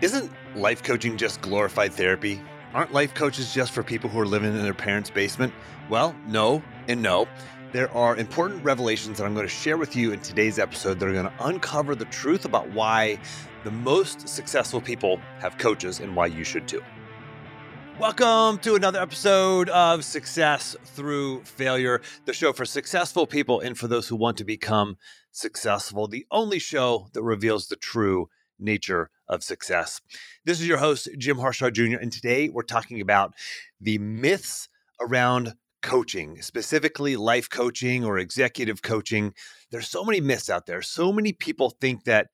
Isn't life coaching just glorified therapy? Aren't life coaches just for people who are living in their parents' basement? Well, no and no. There are important revelations that I'm going to share with you in today's episode that are going to uncover the truth about why the most successful people have coaches and why you should too. Welcome to another episode of Success Through Failure, the show for successful people and for those who want to become successful, the only show that reveals the true nature of success. This is your host, Jim Harshaw Jr., and today we're talking about the myths around coaching, specifically life coaching or executive coaching. There's so many myths out there. So many people think that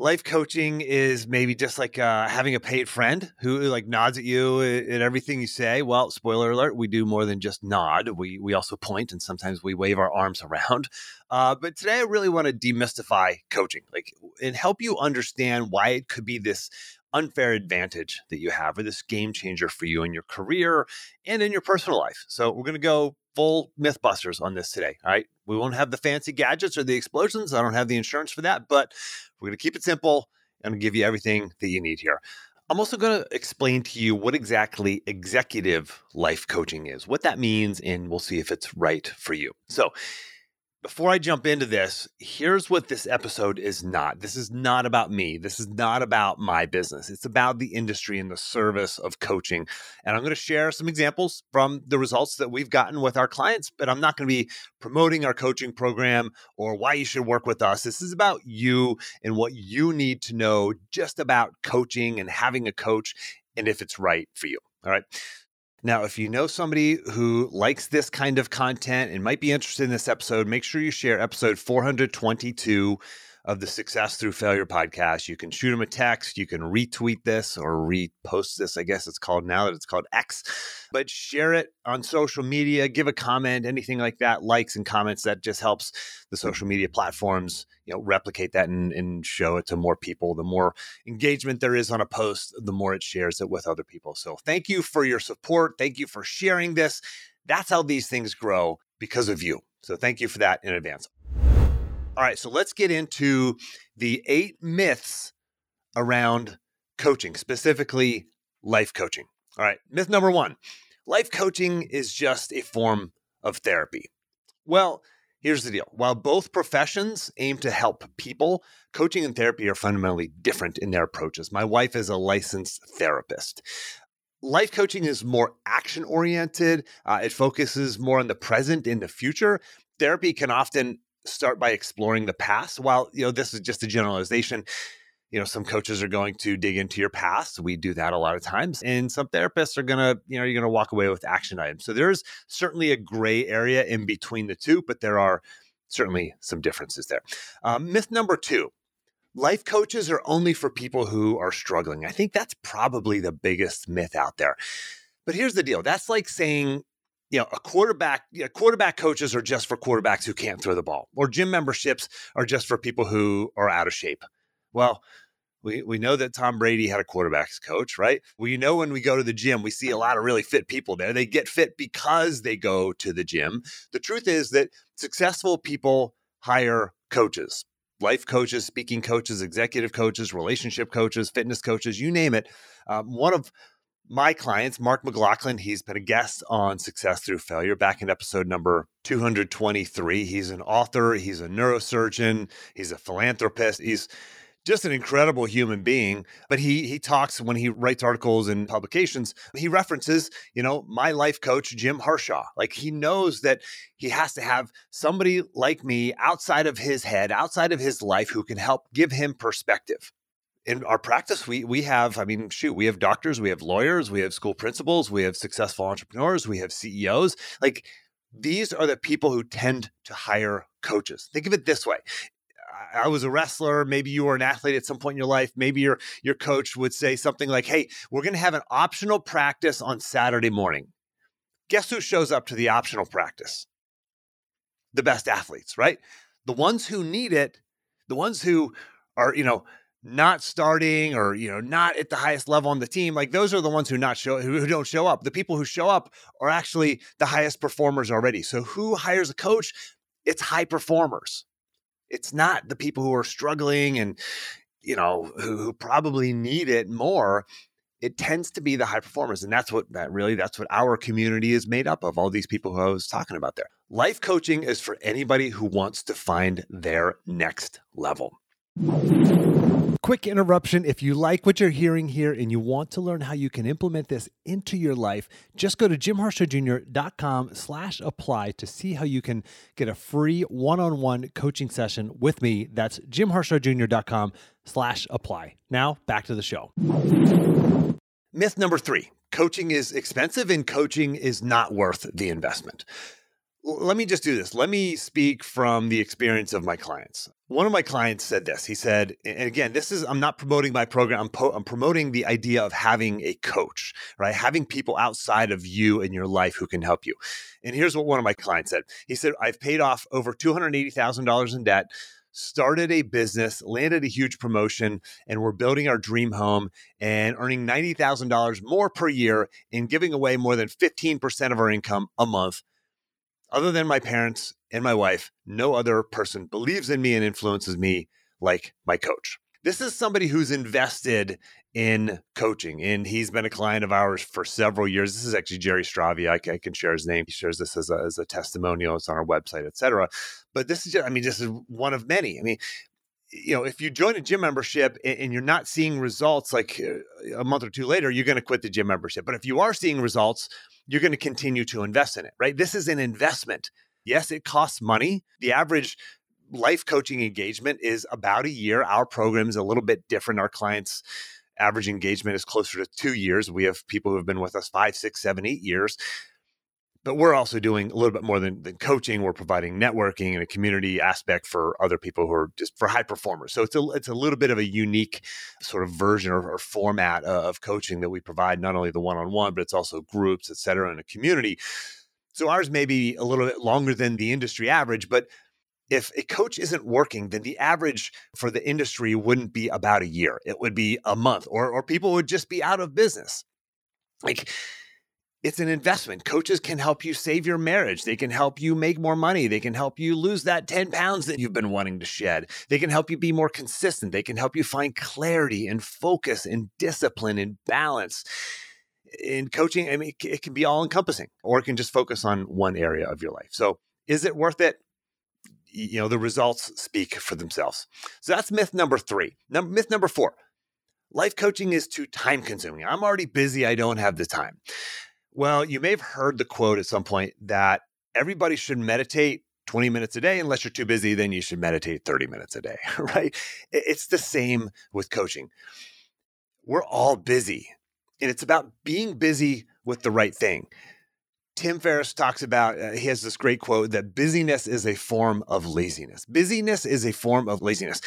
life coaching is maybe just like uh, having a paid friend who like nods at you at everything you say. Well, spoiler alert: we do more than just nod. We we also point and sometimes we wave our arms around. Uh, but today, I really want to demystify coaching, like and help you understand why it could be this unfair advantage that you have, or this game changer for you in your career and in your personal life. So we're going to go full MythBusters on this today. All right. We won't have the fancy gadgets or the explosions. I don't have the insurance for that, but we're going to keep it simple and give you everything that you need here. I'm also going to explain to you what exactly executive life coaching is, what that means, and we'll see if it's right for you. So, before I jump into this, here's what this episode is not. This is not about me. This is not about my business. It's about the industry and the service of coaching. And I'm going to share some examples from the results that we've gotten with our clients, but I'm not going to be promoting our coaching program or why you should work with us. This is about you and what you need to know just about coaching and having a coach and if it's right for you. All right. Now, if you know somebody who likes this kind of content and might be interested in this episode, make sure you share episode 422 of the Success Through Failure podcast. You can shoot them a text, you can retweet this or repost this, I guess it's called now that it's called X. But share it on social media, give a comment, anything like that, likes and comments. That just helps the social media platforms, you know, replicate that and, and show it to more people. The more engagement there is on a post, the more it shares it with other people. So thank you for your support. Thank you for sharing this. That's how these things grow because of you. So thank you for that in advance. All right, so let's get into the eight myths around coaching, specifically life coaching. All right, myth number one life coaching is just a form of therapy. Well, here's the deal while both professions aim to help people, coaching and therapy are fundamentally different in their approaches. My wife is a licensed therapist. Life coaching is more action oriented. Uh, it focuses more on the present and the future. Therapy can often start by exploring the past. While you know this is just a generalization, you know some coaches are going to dig into your past. We do that a lot of times, and some therapists are gonna you know you're gonna walk away with action items. So there's certainly a gray area in between the two, but there are certainly some differences there. Um, myth number two. Life coaches are only for people who are struggling. I think that's probably the biggest myth out there. But here's the deal that's like saying you know, a quarterback, you know, quarterback coaches are just for quarterbacks who can't throw the ball, or gym memberships are just for people who are out of shape. Well, we, we know that Tom Brady had a quarterbacks coach, right? We know when we go to the gym, we see a lot of really fit people there. They get fit because they go to the gym. The truth is that successful people hire coaches, life coaches, speaking coaches, executive coaches, relationship coaches, fitness coaches, you name it. Um, one of my clients, Mark McLaughlin, he's been a guest on Success Through Failure back in episode number 223. He's an author, he's a neurosurgeon, he's a philanthropist, he's just an incredible human being. But he he talks when he writes articles and publications, he references, you know, my life coach, Jim Harshaw. Like he knows that he has to have somebody like me outside of his head, outside of his life, who can help give him perspective in our practice we we have i mean shoot we have doctors we have lawyers we have school principals we have successful entrepreneurs we have ceos like these are the people who tend to hire coaches think of it this way I was a wrestler. Maybe you were an athlete at some point in your life. Maybe your your coach would say something like, "Hey, we're going to have an optional practice on Saturday morning." Guess who shows up to the optional practice? The best athletes, right? The ones who need it, the ones who are, you know, not starting or you know not at the highest level on the team like those are the ones who not show who don't show up the people who show up are actually the highest performers already so who hires a coach it's high performers it's not the people who are struggling and you know, who, who probably need it more, it tends to be the high performers. And that's what that really, that's what our community is made up of. All these people who I was talking about there. Life coaching is for anybody who wants to find their next level. Quick interruption. If you like what you're hearing here and you want to learn how you can implement this into your life, just go to jimharshawjr.com slash apply to see how you can get a free one-on-one coaching session with me. That's jimharshawjr.com slash apply. Now back to the show. Myth number three, coaching is expensive and coaching is not worth the investment let me just do this. Let me speak from the experience of my clients. One of my clients said this. He said, and again, this is, I'm not promoting my program, I'm, po- I'm, promoting the idea of having a coach, right? Having people outside of you in your life who can help you. And here's what one of my clients said He said, I've paid off over $280,000 in debt started a business, landed a huge promotion, and we're building our dream home and earning $90,000 more per year and giving away more than 15% of our income a month other than my parents and my wife, no other person believes in me and influences me like my coach. This is somebody who's invested in coaching, and he's been a client of ours for several years. This is actually Jerry Stravi. I, I can share his name. He shares this as a, as a testimonial. It's on our website, etc. But this is, just, I mean, this is one of many. I mean, you know, if you join a gym membership and you're not seeing results like uh, a month or two later, you're going to quit the gym membership. But if you are seeing results, you're going to continue to invest in it, right? This is an investment. Yes, it costs money. The average life coaching engagement is about a year. Our program is a little bit different. Our clients' average engagement is closer to two years. We have people who have been with us five, six, seven, eight years but we're also doing a little bit more than, than coaching. We're providing networking and a community aspect for other people who are just for high performers. So it's a it's a little bit of a unique sort of version or, or format of coaching that we provide. Not only the one on one, but it's also groups, et cetera, and a community. So ours may be a little bit longer than the industry average, but if a coach isn't working, then the average for the industry wouldn't be about a year. It would be a month, or or people would just be out of business. Like it's an investment. Coaches can help you save your marriage. They can help you make more money. They can help you lose that 10 pounds that you've been wanting to shed. They can help you be more consistent. They can help you find clarity and focus and discipline and balance. In coaching, I mean, it can be all encompassing or it can just focus on one area of your life. So, is it worth it? You know, the results speak for themselves. So, that's myth number three. Myth number four life coaching is too time consuming. I'm already busy. I don't have the time. Well, you may have heard the quote at some point that everybody should meditate 20 minutes a day. Unless you're too busy, then you should meditate 30 minutes a day, right? It's the same with coaching. We're all busy, and it's about being busy with the right thing. Tim Ferriss talks about, uh, he has this great quote that busyness is a form of laziness. Busyness is a form of laziness.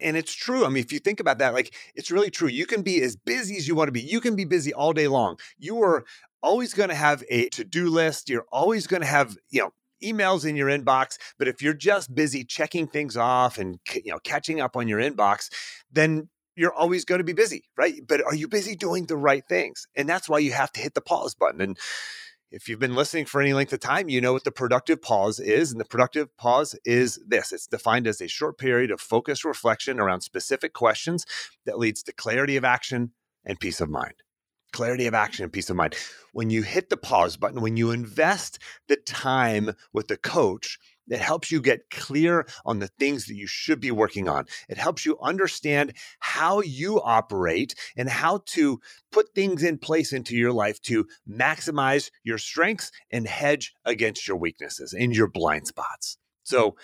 And it's true. I mean, if you think about that, like it's really true. You can be as busy as you want to be. You can be busy all day long. You are always going to have a to-do list. You're always going to have, you know, emails in your inbox, but if you're just busy checking things off and you know catching up on your inbox, then you're always going to be busy, right? But are you busy doing the right things? And that's why you have to hit the pause button. And if you've been listening for any length of time, you know what the productive pause is. And the productive pause is this it's defined as a short period of focused reflection around specific questions that leads to clarity of action and peace of mind clarity of action and peace of mind. When you hit the pause button, when you invest the time with the coach, it helps you get clear on the things that you should be working on. It helps you understand how you operate and how to put things in place into your life to maximize your strengths and hedge against your weaknesses and your blind spots. So,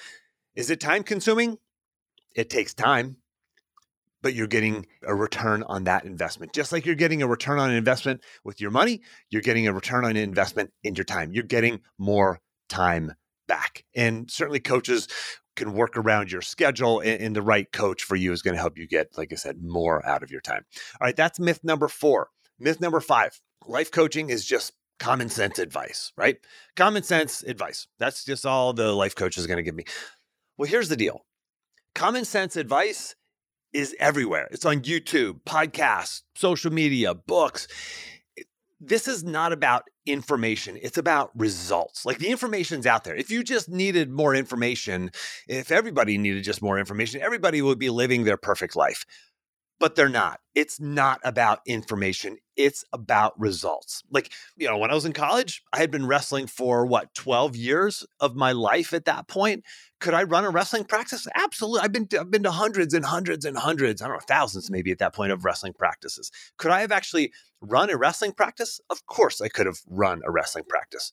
is it time consuming? It takes time but you're getting a return on that investment. Just like you're getting a return on an investment with your money, you're getting a return on an investment in your time. You're getting more time back. And certainly coaches can work around your schedule and, and the right coach for you is going to help you get, like I said, more out of your time. All right, that's myth number four. Myth number five life coaching is just common sense advice, right? Common sense advice. That's just all the life coach is going to give me. Well, here's the deal common sense advice is everywhere. It's on YouTube, podcasts, social media, books. This is not about information, it's about results. Like the information's out there. If you just needed more information, if everybody needed just more information, everybody would be living their perfect life. but they're not. It's not about information. It's about results. Like, you know, when I was in college, I had been wrestling for what, 12 years of my life at that point. Could I run a wrestling practice? Absolutely. I've been to, I've been to hundreds and hundreds and hundreds, I don't know, thousands maybe at that point of wrestling practices. Could I have actually run a wrestling practice? Of course I could have run a wrestling practice.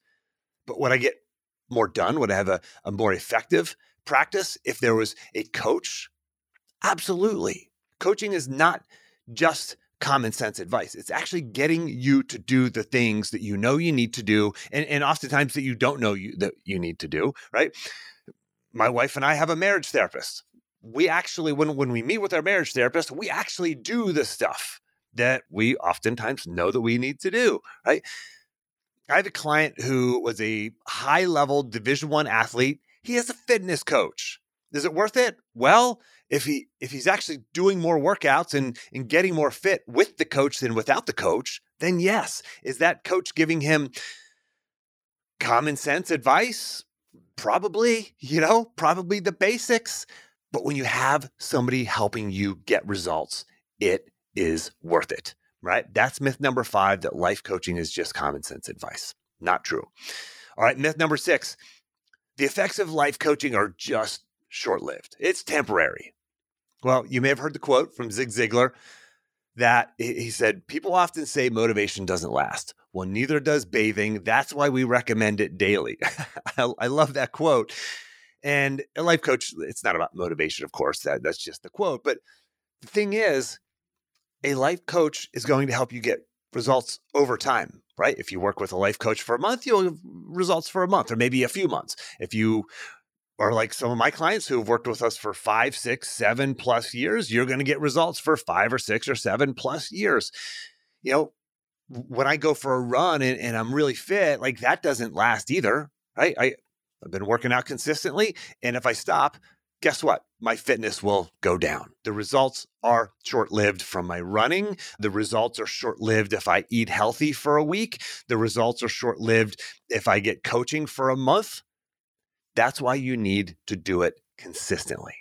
But would I get more done? Would I have a, a more effective practice if there was a coach? Absolutely. Coaching is not just common sense advice. It's actually getting you to do the things that you know you need to do and, and oftentimes that you don't know you that you need to do, right? My wife and I have a marriage therapist. We actually, when, when we meet with our marriage therapist, we actually do the stuff that we oftentimes know that we need to do, right? I have a client who was a high level division one athlete. He has a fitness coach. Is it worth it? Well, if he if he's actually doing more workouts and and getting more fit with the coach than without the coach, then yes. Is that coach giving him common sense advice? Probably, you know, probably the basics. But when you have somebody helping you get results, it is worth it, right? That's myth number five that life coaching is just common sense advice. Not true. All right, myth number six the effects of life coaching are just short lived, it's temporary. Well, you may have heard the quote from Zig Ziglar that he said, People often say motivation doesn't last. Well, neither does bathing. That's why we recommend it daily. I, love that quote. And a life coach, it's not about motivation, of course. That, that's just the quote. But the thing is, a life coach is going to help you get results over time, right? If you work with a life coach for a month, you'll have results for a month or maybe a few months. If you are like some of my clients who have worked with us for five, six, seven plus years, you're going to get results for five or six or seven plus years. You know, when I go for a run and, and I'm really fit, like that doesn't last either, right? I, I've been working out consistently. And if I stop, guess what? My fitness will go down. The results are short lived from my running. The results are short lived if I eat healthy for a week. The results are short lived if I get coaching for a month. That's why you need to do it consistently.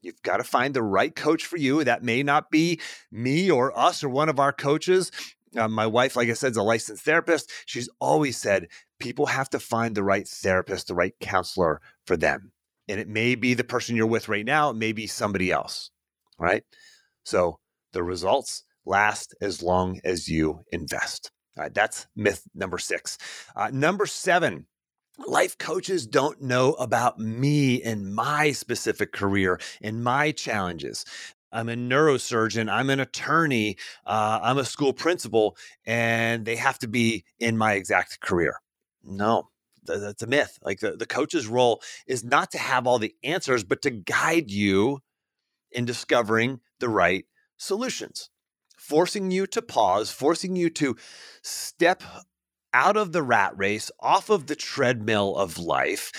You've got to find the right coach for you. That may not be me or us or one of our coaches. Uh, my wife, like I said, is a licensed therapist. She's always said people have to find the right therapist, the right counselor for them. And it may be the person you're with right now, it may be somebody else, right? So the results last as long as you invest. All right, that's myth number six. Uh, number seven, life coaches don't know about me and my specific career and my challenges. I'm a neurosurgeon, I'm an attorney, uh, I'm a school principal, and they have to be in my exact career. No, that's a myth. Like the, the coach's role is not to have all the answers, but to guide you in discovering the right solutions, forcing you to pause, forcing you to step out of the rat race, off of the treadmill of life,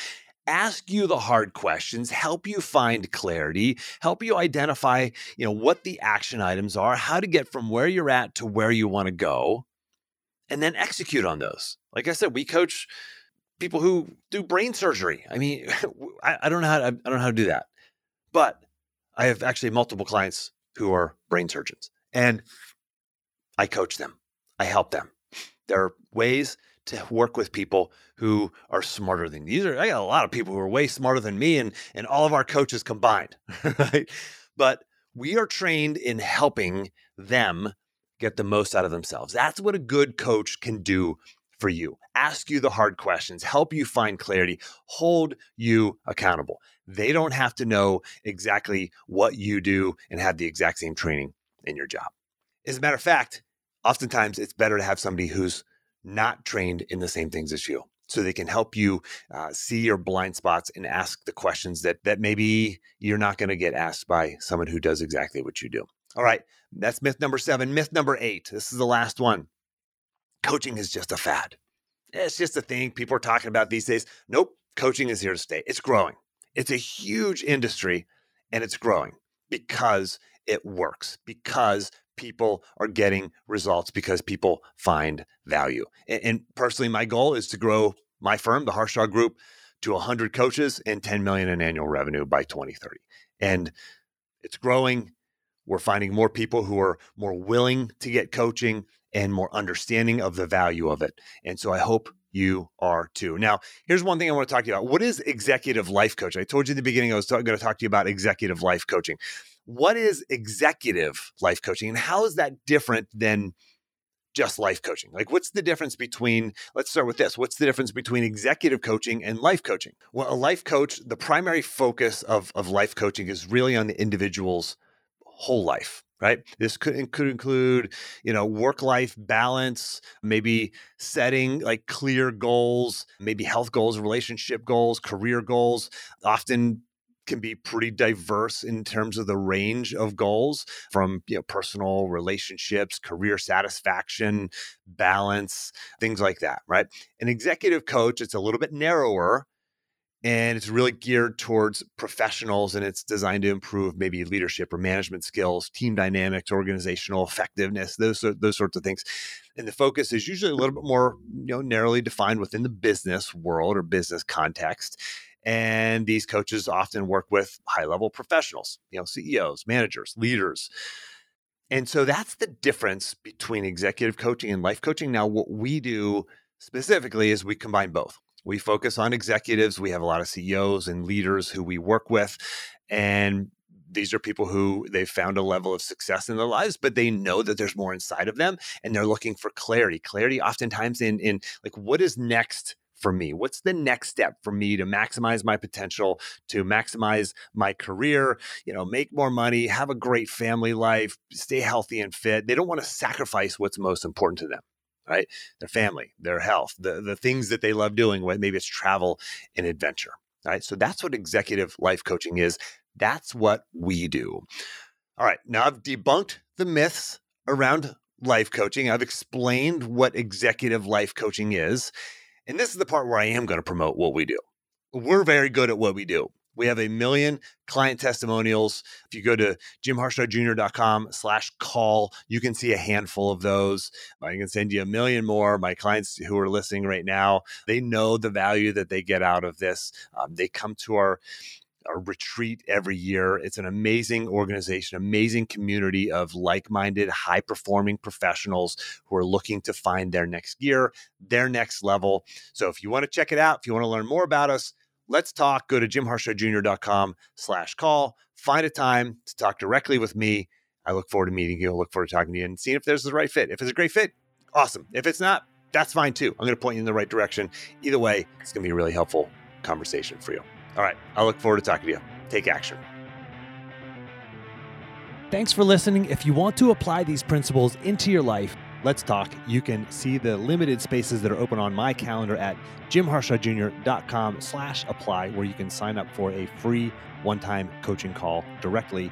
ask you the hard questions, help you find clarity, help you identify, you know, what the action items are, how to get from where you're at to where you want to go, and then execute on those. Like I said, we coach people who do brain surgery. I mean, I, I don't know how to, I don't know how to do that, but I have actually multiple clients who are brain surgeons, and I coach them. I help them. There are ways to work with people who are smarter than these are I got a lot of people who are way smarter than me and and all of our coaches combined, right? But we are trained in helping them get the most out of themselves. That's what a good coach can do for you. Ask you the hard questions, help you find clarity, hold you accountable. They don't have to know exactly what you do and have the exact same training in your job. As a matter of fact, oftentimes it's better to have somebody who's not trained in the same things as you so they can help you uh, see your blind spots and ask the questions that that maybe you're not going to get asked by someone who does exactly what you do all right that's myth number seven myth number eight this is the last one coaching is just a fad it's just a thing people are talking about these days nope coaching is here to stay it's growing it's a huge industry and it's growing because it works because people are getting results because people find value. And, and personally, my goal is to grow my firm, the Harshaw Group, to 100 coaches and 10 million in annual revenue by 2030. And it's growing. We're finding more people who are more willing to get coaching and more understanding of the value of it. And so I hope you are too. Now, here's one thing I want to talk to you about. What is executive life coaching? I told you in the beginning I was going to talk to you about executive life coaching. What is executive life coaching and how is that different than just life coaching? Like, what's the difference between, let's start with this. What's the difference between executive coaching and life coaching? Well, a life coach, the primary focus of, of life coaching is really on the individual's whole life right? This could, could include you know work life balance maybe setting like clear goals maybe health goals relationship goals career goals often can be pretty diverse in terms of the range of goals from you know personal relationships career satisfaction balance things like that right? An executive coach it's a little bit narrower and it's really geared towards professionals and it's designed to improve maybe leadership or management skills team dynamics organizational effectiveness those those sorts of things. And the focus is usually a little bit more you know narrowly defined within the business world or business context and these coaches often work with high level professionals you know CEOs managers leaders. And so that's the difference between executive coaching and life coaching. Now what we do specifically is we combine both we focus on executives. We have a lot of CEOs and leaders who we work with. And these are people who they've found a level of success in their lives, but they know that there's more inside of them and they're looking for clarity. Clarity oftentimes in in like what is next for me? What's the next step for me to maximize my potential, to maximize my career, you know, make more money, have a great family life, stay healthy and fit. They don't want to sacrifice what's most important to them right? Their family, their health, the, the things that they love doing, maybe it's travel and adventure, right? So that's what executive life coaching is. That's what we do. All right, now I've debunked the myths around life coaching. I've explained what executive life coaching is. And this is the part where I am going to promote what we do. We're very good at what we do. We have a million client testimonials. If you go to jimharshawjr.com slash call, you can see a handful of those. I can send you a million more. My clients who are listening right now, they know the value that they get out of this. Um, they come to our a retreat every year. It's an amazing organization, amazing community of like minded, high performing professionals who are looking to find their next gear, their next level. So if you want to check it out, if you want to learn more about us, let's talk. Go to jimharshawjr.com slash call. Find a time to talk directly with me. I look forward to meeting you. I look forward to talking to you and seeing if there's the right fit. If it's a great fit, awesome. If it's not, that's fine too. I'm going to point you in the right direction. Either way, it's going to be a really helpful conversation for you. All right. I look forward to talking to you. Take action. Thanks for listening. If you want to apply these principles into your life, Let's Talk. You can see the limited spaces that are open on my calendar at jimharshawjr.com slash apply, where you can sign up for a free one-time coaching call directly